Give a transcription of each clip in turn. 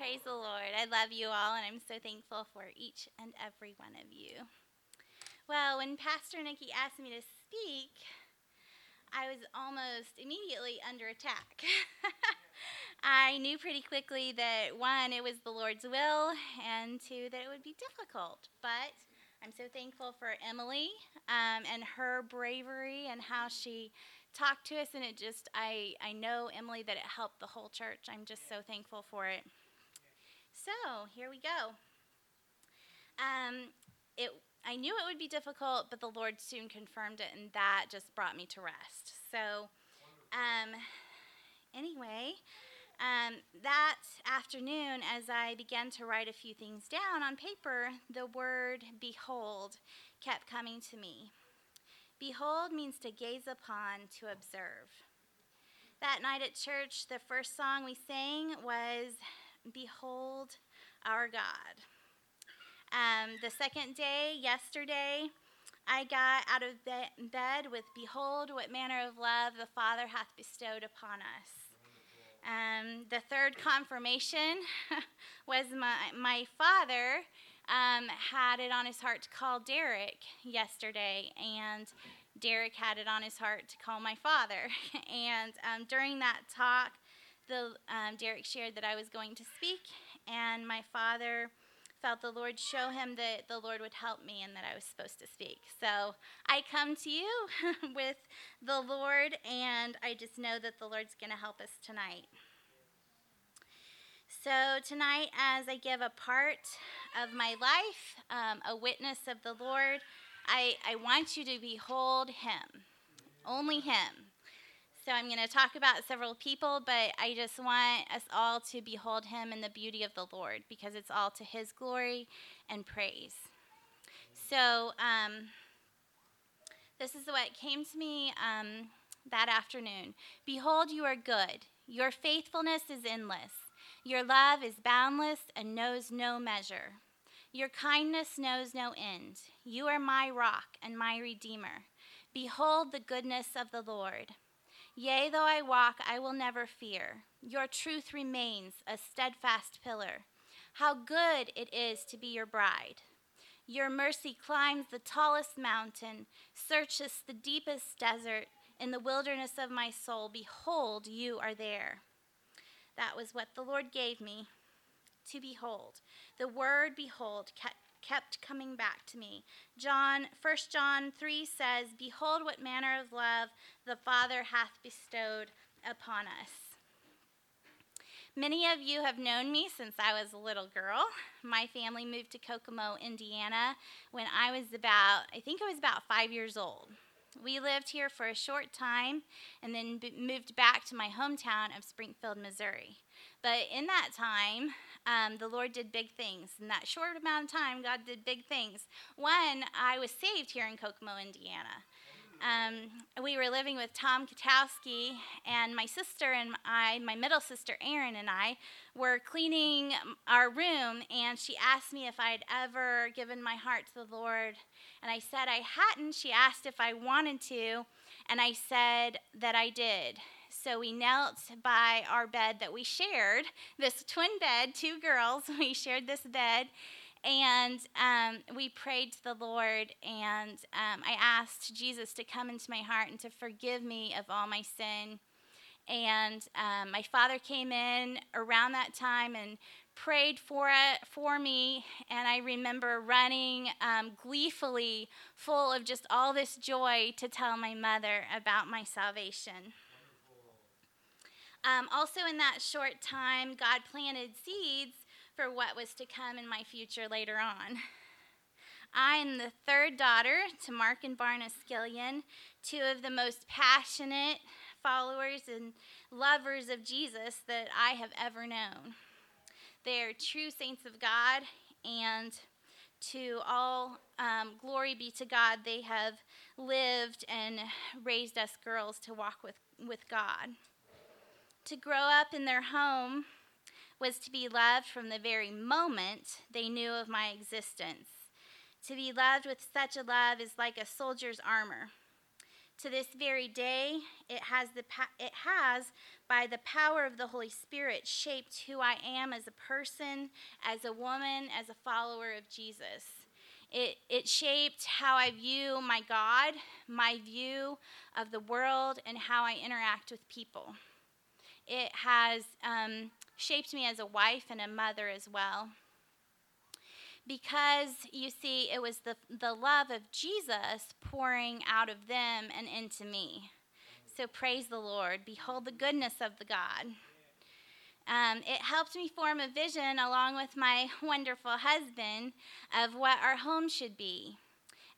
Praise the Lord. I love you all, and I'm so thankful for each and every one of you. Well, when Pastor Nikki asked me to speak, I was almost immediately under attack. I knew pretty quickly that one, it was the Lord's will, and two, that it would be difficult. But I'm so thankful for Emily um, and her bravery and how she talked to us. And it just, I, I know, Emily, that it helped the whole church. I'm just so thankful for it. So here we go. Um, it, I knew it would be difficult, but the Lord soon confirmed it, and that just brought me to rest. So, um, anyway, um, that afternoon, as I began to write a few things down on paper, the word behold kept coming to me. Behold means to gaze upon, to observe. That night at church, the first song we sang was Behold Our God. Um, the second day, yesterday, I got out of bed with Behold, what manner of love the Father hath bestowed upon us. Um, the third confirmation was my, my father um, had it on his heart to call Derek yesterday, and Derek had it on his heart to call my father. and um, during that talk, the, um, Derek shared that I was going to speak, and my father felt the Lord show him that the Lord would help me and that I was supposed to speak. So I come to you with the Lord, and I just know that the Lord's going to help us tonight. So, tonight, as I give a part of my life, um, a witness of the Lord, I, I want you to behold Him, only Him. So I'm going to talk about several people, but I just want us all to behold him in the beauty of the Lord because it's all to his glory and praise. So um, this is what came to me um, that afternoon. Behold, you are good. Your faithfulness is endless. Your love is boundless and knows no measure. Your kindness knows no end. You are my rock and my redeemer. Behold the goodness of the Lord. Yea, though I walk, I will never fear. Your truth remains a steadfast pillar. How good it is to be your bride. Your mercy climbs the tallest mountain, searches the deepest desert. In the wilderness of my soul, behold, you are there. That was what the Lord gave me to behold. The word behold kept kept coming back to me. John 1 John 3 says, "Behold what manner of love the Father hath bestowed upon us." Many of you have known me since I was a little girl. My family moved to Kokomo, Indiana when I was about, I think I was about 5 years old. We lived here for a short time and then b- moved back to my hometown of Springfield, Missouri. But in that time, um, the Lord did big things. In that short amount of time, God did big things. One, I was saved here in Kokomo, Indiana. Um, we were living with Tom Katowski, and my sister and I, my middle sister Erin, and I were cleaning our room, and she asked me if I'd ever given my heart to the Lord. And I said I hadn't. She asked if I wanted to, and I said that I did. So we knelt by our bed that we shared, this twin bed, two girls, we shared this bed. And um, we prayed to the Lord, and um, I asked Jesus to come into my heart and to forgive me of all my sin. And um, my father came in around that time and prayed for it for me and i remember running um, gleefully full of just all this joy to tell my mother about my salvation um, also, in that short time, God planted seeds for what was to come in my future later on. I am the third daughter to Mark and Barna Skillion, two of the most passionate followers and lovers of Jesus that I have ever known. They are true saints of God, and to all um, glory be to God, they have lived and raised us girls to walk with, with God. To grow up in their home was to be loved from the very moment they knew of my existence. To be loved with such a love is like a soldier's armor. To this very day, it has, the, it has, by the power of the Holy Spirit, shaped who I am as a person, as a woman, as a follower of Jesus. It, it shaped how I view my God, my view of the world, and how I interact with people. It has um, shaped me as a wife and a mother as well because you see, it was the, the love of Jesus pouring out of them and into me. So praise the Lord. Behold the goodness of the God. Um, it helped me form a vision along with my wonderful husband of what our home should be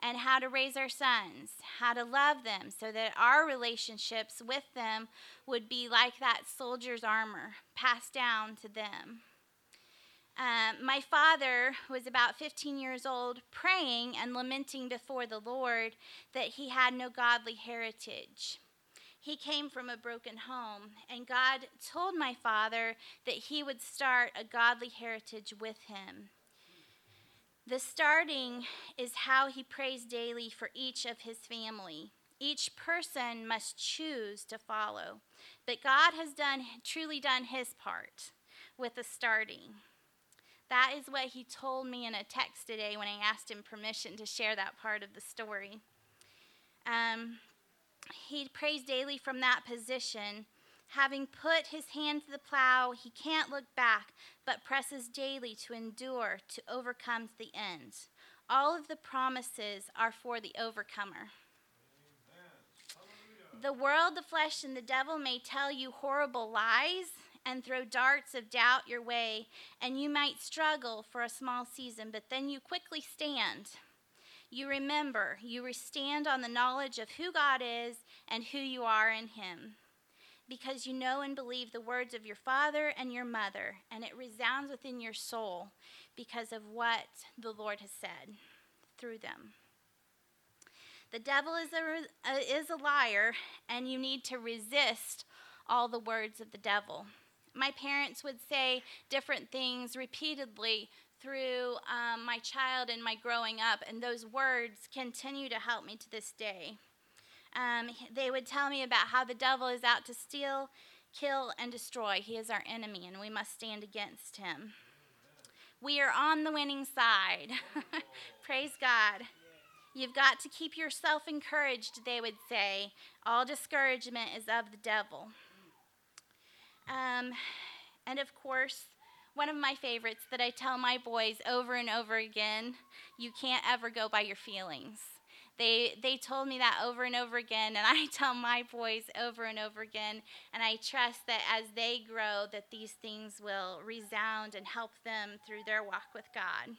and how to raise our sons, how to love them so that our relationships with them would be like that soldier's armor passed down to them. Um, my father was about 15 years old, praying and lamenting before the Lord that he had no godly heritage. He came from a broken home, and God told my father that he would start a godly heritage with him. The starting is how he prays daily for each of his family. Each person must choose to follow, but God has done truly done his part with the starting. That is what he told me in a text today when I asked him permission to share that part of the story. Um, he prays daily from that position. Having put his hand to the plow, he can't look back, but presses daily to endure, to overcome to the end. All of the promises are for the overcomer. The world, the flesh, and the devil may tell you horrible lies and throw darts of doubt your way, and you might struggle for a small season, but then you quickly stand. You remember, you stand on the knowledge of who God is and who you are in Him. Because you know and believe the words of your father and your mother, and it resounds within your soul because of what the Lord has said through them. The devil is a, uh, is a liar, and you need to resist all the words of the devil my parents would say different things repeatedly through um, my child and my growing up, and those words continue to help me to this day. Um, they would tell me about how the devil is out to steal, kill, and destroy. He is our enemy, and we must stand against him. We are on the winning side. Praise God. You've got to keep yourself encouraged, they would say. All discouragement is of the devil. Um, and of course, one of my favorites that I tell my boys over and over again you can't ever go by your feelings. They, they told me that over and over again, and I tell my boys over and over again, and I trust that as they grow, that these things will resound and help them through their walk with God.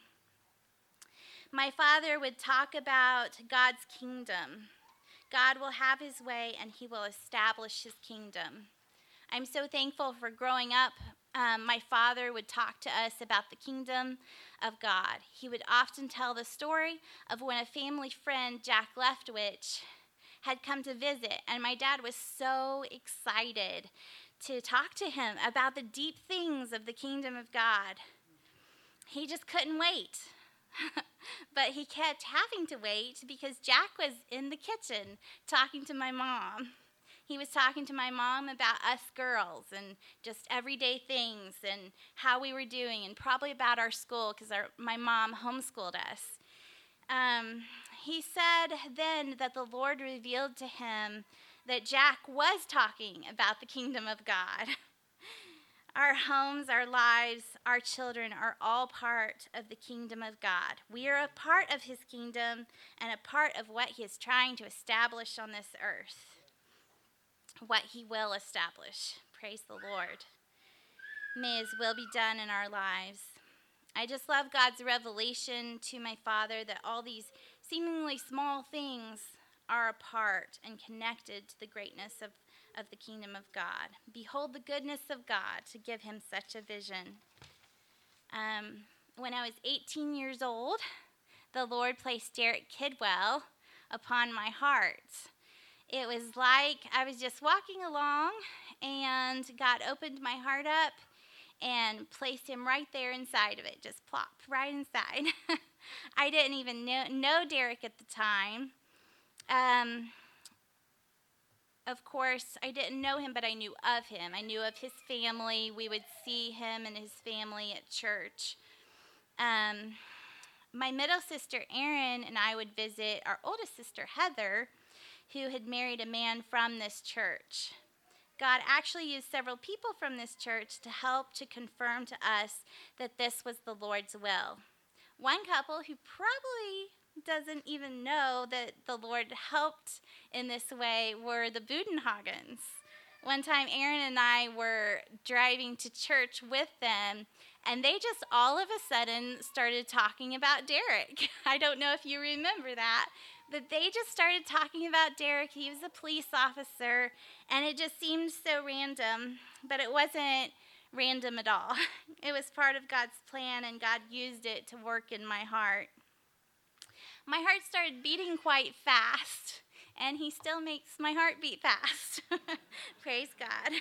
My father would talk about God's kingdom. God will have his way, and he will establish his kingdom. I'm so thankful for growing up. Um, my father would talk to us about the kingdom of God. He would often tell the story of when a family friend, Jack Leftwich, had come to visit, and my dad was so excited to talk to him about the deep things of the kingdom of God. He just couldn't wait. but he kept having to wait because Jack was in the kitchen talking to my mom he was talking to my mom about us girls and just everyday things and how we were doing, and probably about our school because my mom homeschooled us. Um, he said then that the Lord revealed to him that Jack was talking about the kingdom of God. Our homes, our lives, our children are all part of the kingdom of God. We are a part of his kingdom and a part of what he is trying to establish on this earth what he will establish. Praise the Lord. May his will be done in our lives. I just love God's revelation to my father that all these seemingly small things are a part and connected to the greatness of, of the kingdom of God. Behold the goodness of God to give him such a vision. Um, when I was 18 years old, the Lord placed Derek Kidwell upon my heart it was like I was just walking along and God opened my heart up and placed him right there inside of it, just plop, right inside. I didn't even know, know Derek at the time. Um, of course, I didn't know him, but I knew of him. I knew of his family. We would see him and his family at church. Um, my middle sister Erin and I would visit our oldest sister Heather, who had married a man from this church. God actually used several people from this church to help to confirm to us that this was the Lord's will. One couple who probably doesn't even know that the Lord helped in this way were the Budenhagens. One time, Erin and I were driving to church with them, and they just all of a sudden started talking about Derek. I don't know if you remember that, but they just started talking about Derek. He was a police officer, and it just seemed so random, but it wasn't random at all. It was part of God's plan, and God used it to work in my heart my heart started beating quite fast, and He still makes my heart beat fast. Praise God.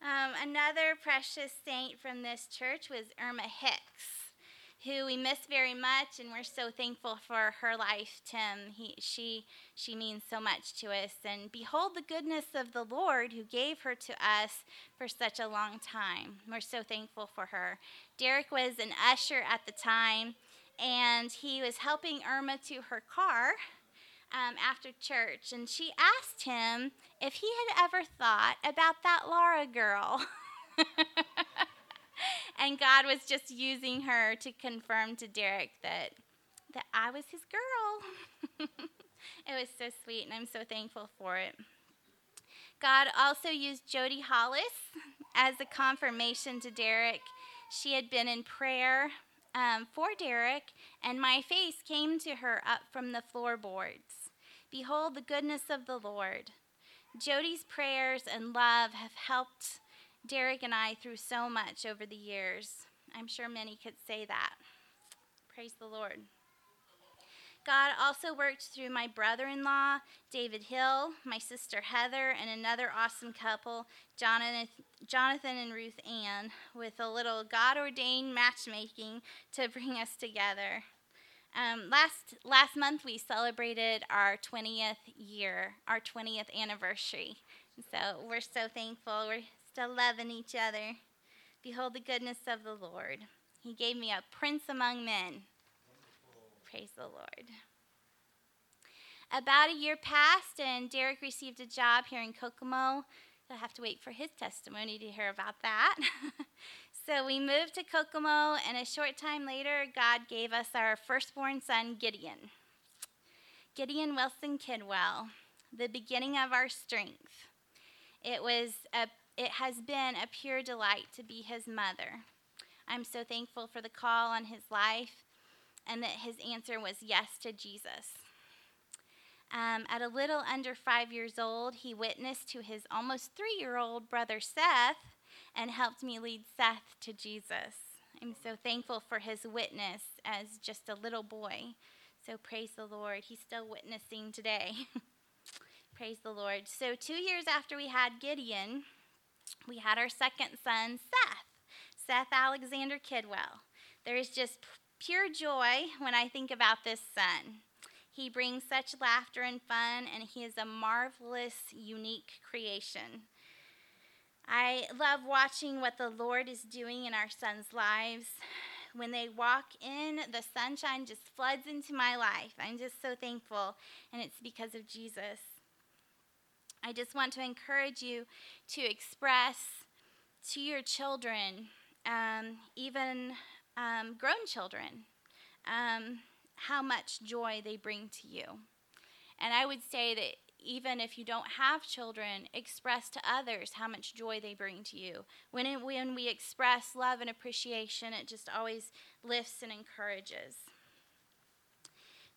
Um, another precious saint from this church was Irma Hicks, who we miss very much, and we're so thankful for her life. Tim, he, she, she means so much to us. And behold the goodness of the Lord, who gave her to us for such a long time. We're so thankful for her. Derek was an usher at the time and he was helping Irma to her car um, after church, and she asked him if he had ever thought about that Laura girl. and God was just using her to confirm to Derek that that I was his girl. it was so sweet, and I'm so thankful for it. God also used Jody Hollis as a confirmation to Derek. She had been in prayer um, for Derek, and my face came to her up from the floorboards. Behold the goodness of the Lord. Jody's prayers and love have helped Derek and I through so much over the years. I'm sure many could say that. Praise the Lord. God also worked through my brother in law, David Hill, my sister Heather, and another awesome couple, Jonathan and Ruth Ann, with a little God ordained matchmaking to bring us together. Um, last, last month, we celebrated our 20th year, our 20th anniversary. So we're so thankful. We're still loving each other. Behold the goodness of the Lord. He gave me a prince among men. Praise the Lord. About a year passed, and Derek received a job here in Kokomo. I'll have to wait for his testimony to hear about that. so we moved to Kokomo, and a short time later, God gave us our firstborn son, Gideon. Gideon Wilson Kidwell, the beginning of our strength. It was a, it has been a pure delight to be his mother. I'm so thankful for the call on his life and that his answer was yes to Jesus. Um, at a little under five years old, he witnessed to his almost three year old brother Seth and helped me lead Seth to Jesus. I'm so thankful for his witness as just a little boy. So praise the Lord. He's still witnessing today. praise the Lord. So, two years after we had Gideon, we had our second son, Seth, Seth Alexander Kidwell. There is just pure joy when I think about this son. He brings such laughter and fun, and he is a marvelous, unique creation. I love watching what the Lord is doing in our sons' lives. When they walk in, the sunshine just floods into my life. I'm just so thankful, and it's because of Jesus. I just want to encourage you to express to your children, um, even um, grown children, um, how much joy they bring to you. And I would say that even if you don't have children, express to others how much joy they bring to you. When, it, when we express love and appreciation, it just always lifts and encourages.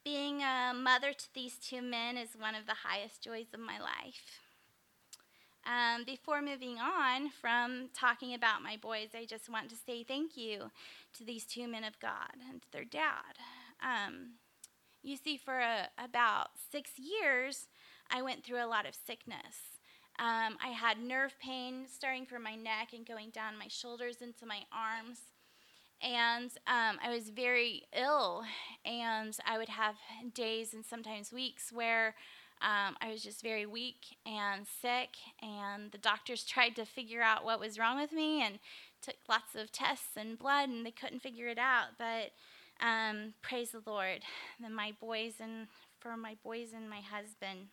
Being a mother to these two men is one of the highest joys of my life. Um, before moving on from talking about my boys, I just want to say thank you to these two men of God and to their dad. Um, you see, for a, about six years, I went through a lot of sickness. Um, I had nerve pain starting from my neck and going down my shoulders into my arms. And um, I was very ill, and I would have days and sometimes weeks where um, I was just very weak and sick, and the doctors tried to figure out what was wrong with me and took lots of tests and blood, and they couldn't figure it out. But um, praise the Lord, then my boys and for my boys and my husband.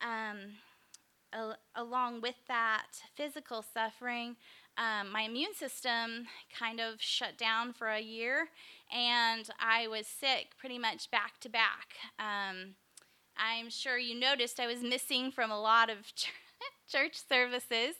Um, al- along with that physical suffering, um, my immune system kind of shut down for a year, and I was sick pretty much back to back. Um, I'm sure you noticed I was missing from a lot of church services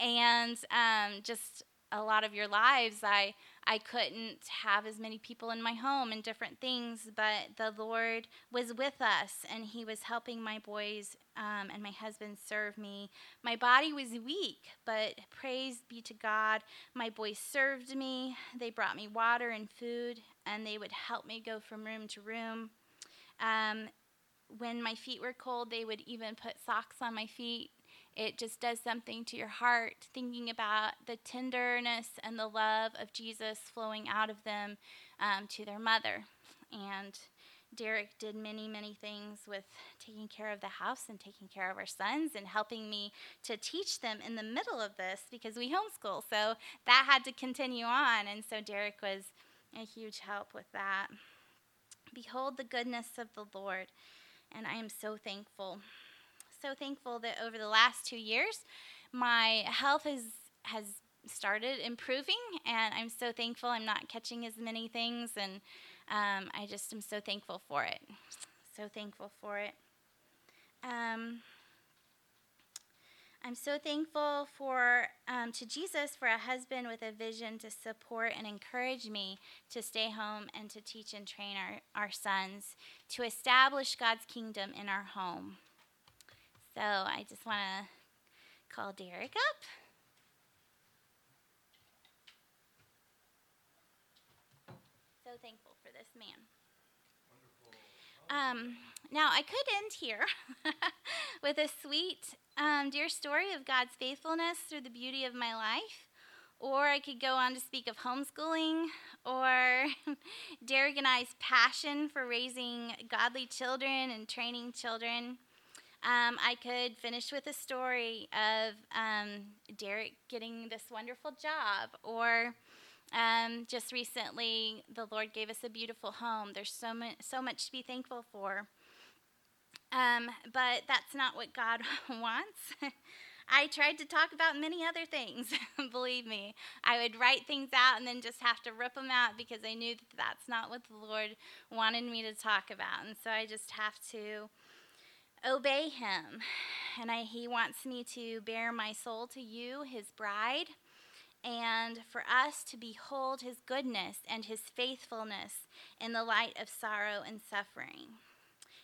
and um, just a lot of your lives. I I couldn't have as many people in my home and different things, but the Lord was with us and He was helping my boys um, and my husband serve me. My body was weak, but praise be to God, my boys served me. They brought me water and food, and they would help me go from room to room. Um, when my feet were cold, they would even put socks on my feet it just does something to your heart, thinking about the tenderness and the love of Jesus flowing out of them um, to their mother. And Derek did many, many things with taking care of the house and taking care of our sons and helping me to teach them in the middle of this because we homeschool. So that had to continue on. And so Derek was a huge help with that. Behold the goodness of the Lord, and I am so thankful so thankful that over the last two years, my health has has started improving, and I'm so thankful I'm not catching as many things, and um, I just am so thankful for it. So thankful for it. Um, I'm so thankful for um, to Jesus for a husband with a vision to support and encourage me to stay home and to teach and train our, our sons to establish God's kingdom in our home. So I just want to call Derek up. So thankful for this man. Um, now, I could end here with a sweet, um, dear story of God's faithfulness through the beauty of my life. Or I could go on to speak of homeschooling, or Derek and I's passion for raising godly children and training children. Um, I could finish with a story of um, Derek getting this wonderful job, or um, just recently the Lord gave us a beautiful home. There's so, mu- so much to be thankful for. Um, but that's not what God wants. I tried to talk about many other things, believe me. I would write things out and then just have to rip them out because I knew that that's not what the Lord wanted me to talk about. And so I just have to obey him. And I, he wants me to bare my soul to you, his bride, and for us to behold his goodness and his faithfulness in the light of sorrow and suffering.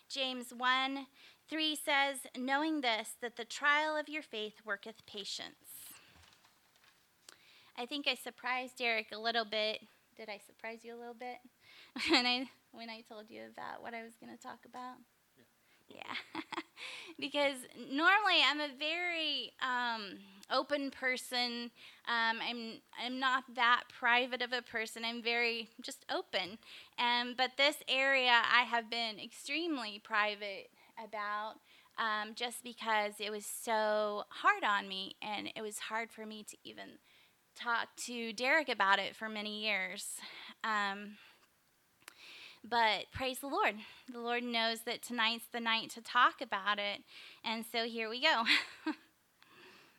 James 1 3 says, Knowing this, that the trial of your faith worketh patience. I think I surprised Derek a little bit. Did I surprise you a little bit when I when I told you about what I was going to talk about? Yeah. because normally I'm a very um, open person. Um, I'm I'm not that private of a person. I'm very just open. Um, but this area I have been extremely private about. Um, just because it was so hard on me, and it was hard for me to even talk to Derek about it for many years. Um, but praise the Lord. The Lord knows that tonight's the night to talk about it. And so here we go.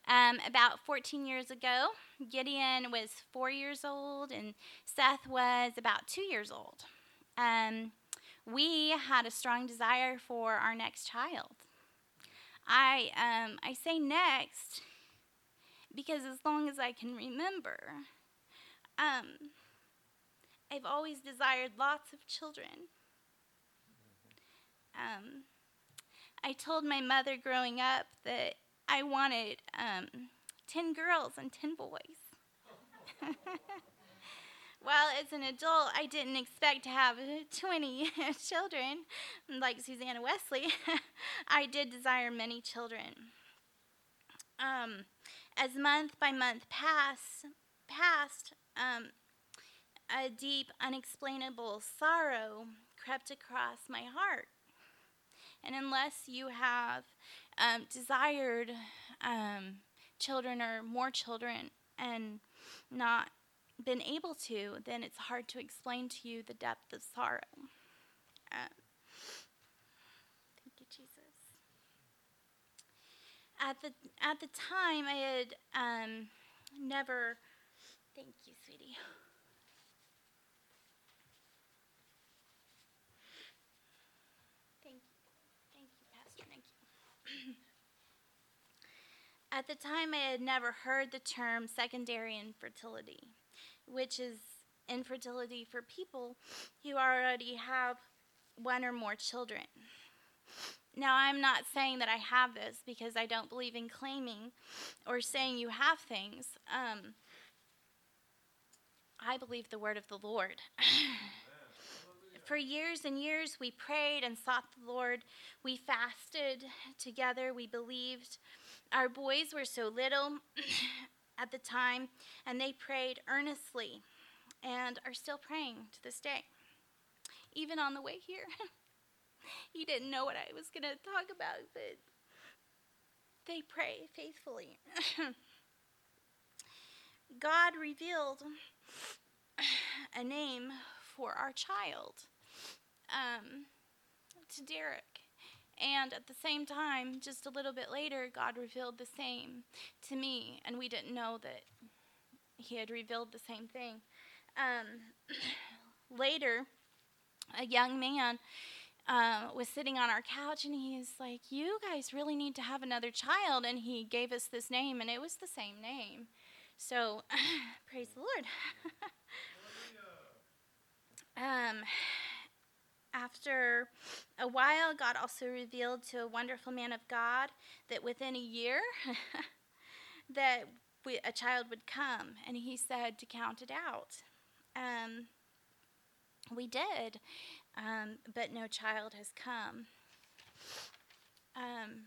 um, about 14 years ago, Gideon was four years old, and Seth was about two years old. Um, we had a strong desire for our next child. I, um, I say next because as long as I can remember, um, I've always desired lots of children. Um, I told my mother growing up that I wanted um, 10 girls and 10 boys. well, as an adult, I didn't expect to have 20 children like Susanna Wesley. I did desire many children. Um, as month by month pass, passed, um, a deep, unexplainable sorrow crept across my heart. And unless you have um, desired um, children or more children and not been able to, then it's hard to explain to you the depth of sorrow. Um, thank you, Jesus. At the at the time, I had um, never. Thank you, sweetie. Thank you, thank you, Pastor. Thank you. At the time, I had never heard the term secondary infertility which is infertility for people who already have one or more children. Now, I'm not saying that I have this because I don't believe in claiming or saying you have things. Um, I believe the word of the Lord. For years and years, we prayed and sought the Lord. We fasted together. We believed. Our boys were so little. at the time, and they prayed earnestly and are still praying to this day. Even on the way here, he didn't know what I was going to talk about, but they pray faithfully. God revealed a name for our child um, to Derek. And at the same time, just a little bit later, God revealed the same to me, and we didn't know that He had revealed the same thing. Um, later, a young man uh, was sitting on our couch, and he's like, You guys really need to have another child. And he gave us this name, and it was the same name. So, praise the Lord. um, after a while, God also revealed to a wonderful man of God that within a year, that we, a child would come, and he said to count it out. Um, we did, um, but no child has come. Um,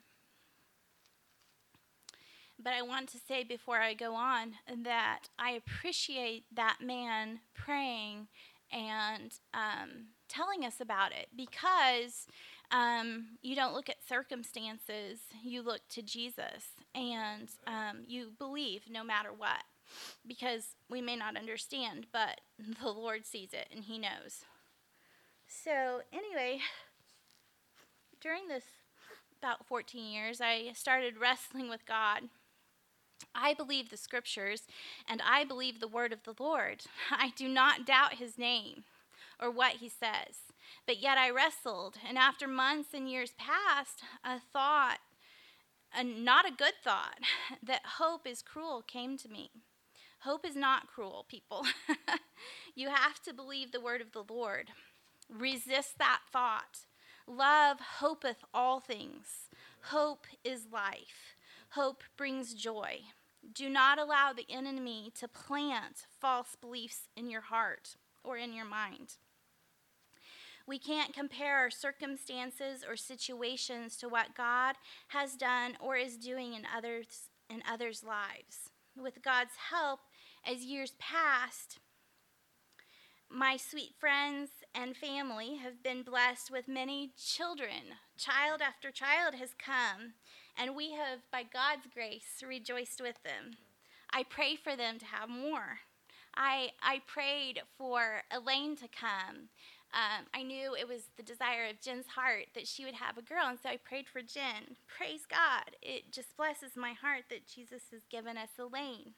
but I want to say before I go on that I appreciate that man praying and um, telling us about it because um, you don't look at circumstances, you look to Jesus and um, you believe no matter what because we may not understand, but the Lord sees it and He knows. So, anyway, during this about 14 years, I started wrestling with God. I believe the scriptures and I believe the word of the Lord. I do not doubt his name or what he says. But yet I wrestled, and after months and years passed, a thought, a, not a good thought, that hope is cruel came to me. Hope is not cruel, people. you have to believe the word of the Lord. Resist that thought. Love hopeth all things. Hope is life. Hope brings joy. Do not allow the enemy to plant false beliefs in your heart or in your mind. We can't compare our circumstances or situations to what God has done or is doing in others in others' lives. With God's help, as years passed, my sweet friends and family have been blessed with many children. Child after child has come, and we have, by God's grace, rejoiced with them. I pray for them to have more. I, I prayed for Elaine to come. Um, I knew it was the desire of Jen's heart that she would have a girl, and so I prayed for Jen. Praise God. It just blesses my heart that Jesus has given us Elaine.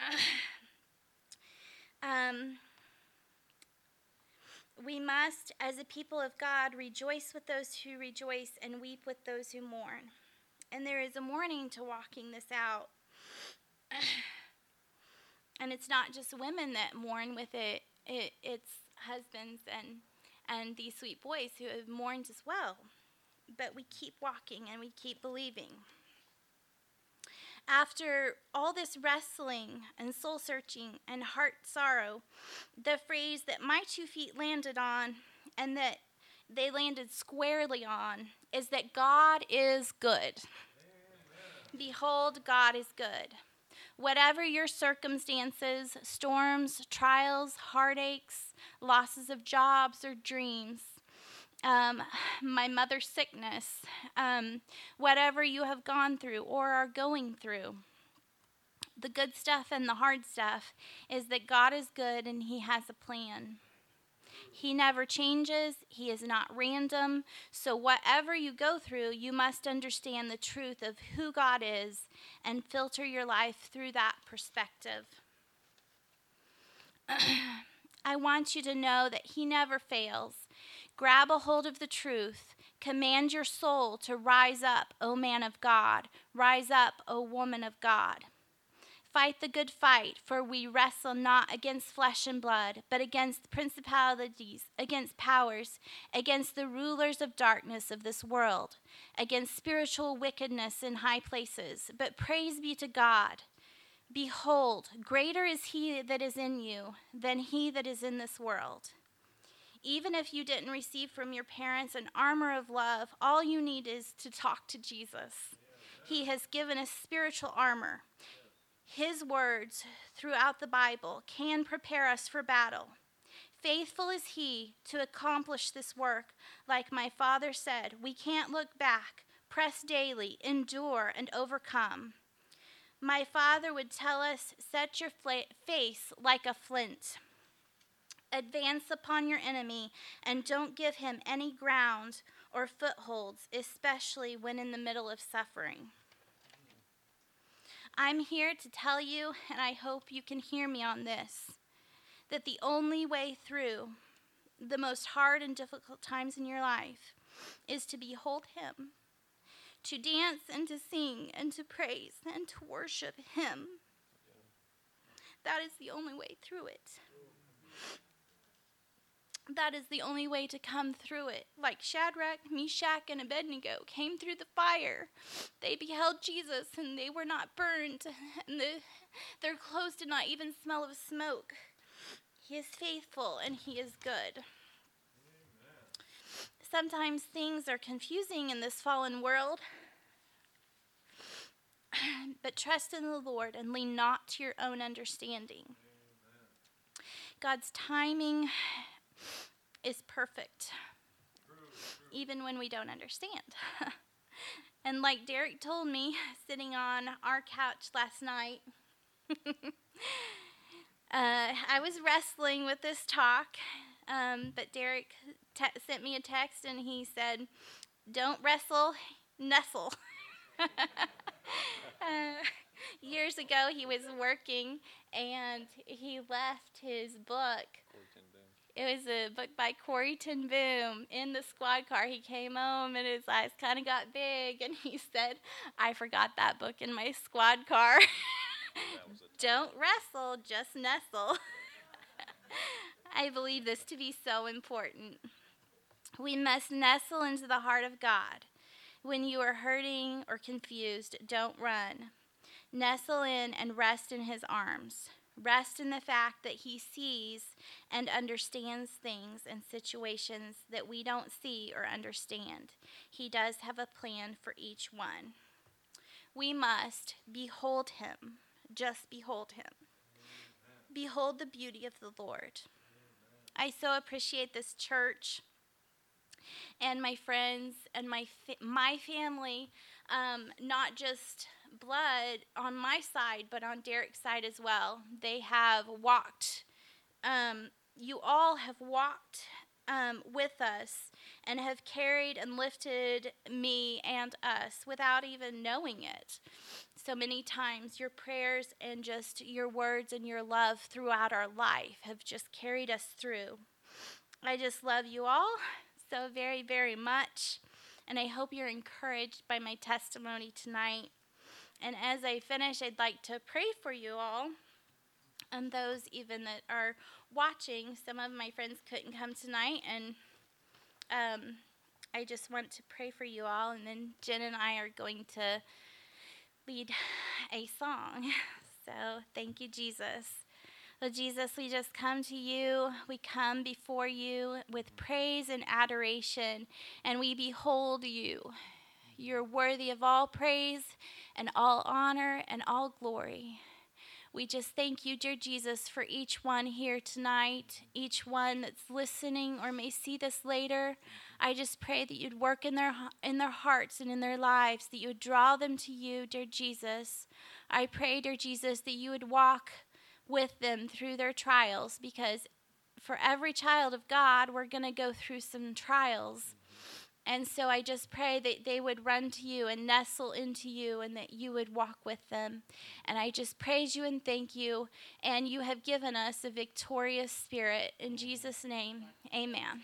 um, we must, as a people of God, rejoice with those who rejoice and weep with those who mourn. And there is a mourning to walking this out. and it's not just women that mourn with it, it it's husbands and and these sweet boys who have mourned as well. But we keep walking and we keep believing. After all this wrestling and soul searching and heart sorrow, the phrase that my two feet landed on and that they landed squarely on is that God is good. Amen. Behold, God is good. Whatever your circumstances, storms, trials, heartaches, losses of jobs or dreams, um, my mother's sickness, um, whatever you have gone through or are going through. The good stuff and the hard stuff is that God is good and He has a plan. He never changes, He is not random. So, whatever you go through, you must understand the truth of who God is and filter your life through that perspective. I want you to know that He never fails. Grab a hold of the truth. Command your soul to rise up, O man of God. Rise up, O woman of God. Fight the good fight, for we wrestle not against flesh and blood, but against principalities, against powers, against the rulers of darkness of this world, against spiritual wickedness in high places. But praise be to God. Behold, greater is he that is in you than he that is in this world. Even if you didn't receive from your parents an armor of love, all you need is to talk to Jesus. He has given us spiritual armor. His words throughout the Bible can prepare us for battle. Faithful is He to accomplish this work. Like my Father said, we can't look back, press daily, endure, and overcome. My Father would tell us, set your face like a flint. Advance upon your enemy and don't give him any ground or footholds, especially when in the middle of suffering. I'm here to tell you, and I hope you can hear me on this, that the only way through the most hard and difficult times in your life is to behold Him, to dance and to sing and to praise and to worship Him. That is the only way through it. That is the only way to come through it. Like Shadrach, Meshach, and Abednego came through the fire. They beheld Jesus and they were not burned, and the, their clothes did not even smell of smoke. He is faithful and He is good. Amen. Sometimes things are confusing in this fallen world. But trust in the Lord and lean not to your own understanding. Amen. God's timing is perfect, even when we don't understand. and like Derek told me, sitting on our couch last night, uh, I was wrestling with this talk, um, but Derek te- sent me a text and he said, Don't wrestle, nestle. uh, years ago, he was working and he left his book it was a book by Corrie ten Boom. In the squad car, he came home and his eyes kind of got big, and he said, "I forgot that book in my squad car. Don't wrestle, just nestle." I believe this to be so important. We must nestle into the heart of God. When you are hurting or confused, don't run. Nestle in and rest in his arms. Rest in the fact that He sees and understands things and situations that we don't see or understand. He does have a plan for each one. We must behold Him, just behold Him. Amen. Behold the beauty of the Lord. Amen. I so appreciate this church and my friends and my my family, um, not just blood on my side, but on Derek's side as well. They have walked, um, you all have walked um, with us and have carried and lifted me and us without even knowing it. So many times, your prayers and just your words and your love throughout our life have just carried us through. I just love you all so very, very much. And I hope you're encouraged by my testimony tonight. And as I finish, I'd like to pray for you all and those even that are watching. Some of my friends couldn't come tonight, and um, I just want to pray for you all. And then Jen and I are going to lead a song. So thank you, Jesus. Lord Jesus, we just come to you. We come before you with praise and adoration, and we behold you. You're worthy of all praise and all honor and all glory. We just thank you, dear Jesus, for each one here tonight, each one that's listening or may see this later. I just pray that you'd work in their in their hearts and in their lives, that you would draw them to you, dear Jesus. I pray, dear Jesus, that you would walk with them through their trials because for every child of God, we're going to go through some trials. And so I just pray that they would run to you and nestle into you and that you would walk with them. And I just praise you and thank you. And you have given us a victorious spirit. In Jesus' name, amen.